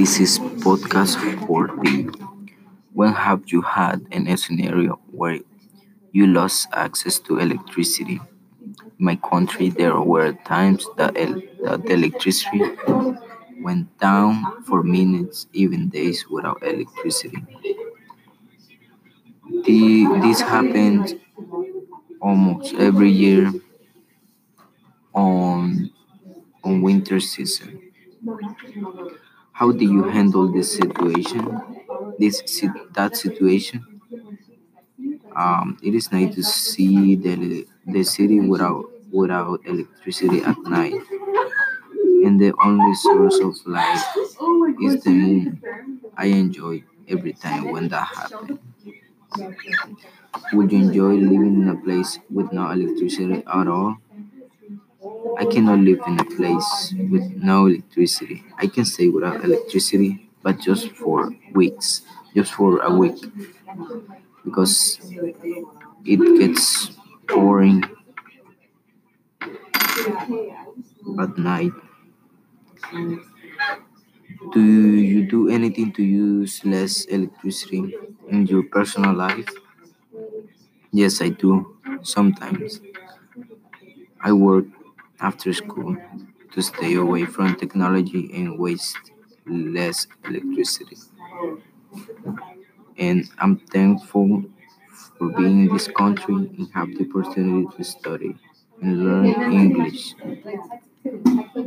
This is podcast 40. When have you had an scenario where you lost access to electricity? In my country, there were times that, el- that the electricity went down for minutes, even days without electricity. The, this happened almost every year on on winter season. How do you handle this situation? This that situation? Um, it is nice to see the the city without without electricity at night, and the only source of light is the moon. I enjoy every time when that happens. Would you enjoy living in a place with no electricity at all? I cannot live in a place with no electricity. I can stay without electricity, but just for weeks, just for a week, because it gets boring at night. Do you do anything to use less electricity in your personal life? Yes, I do. Sometimes I work after school to stay away from technology and waste less electricity. And I'm thankful for being in this country and have the opportunity to study and learn English.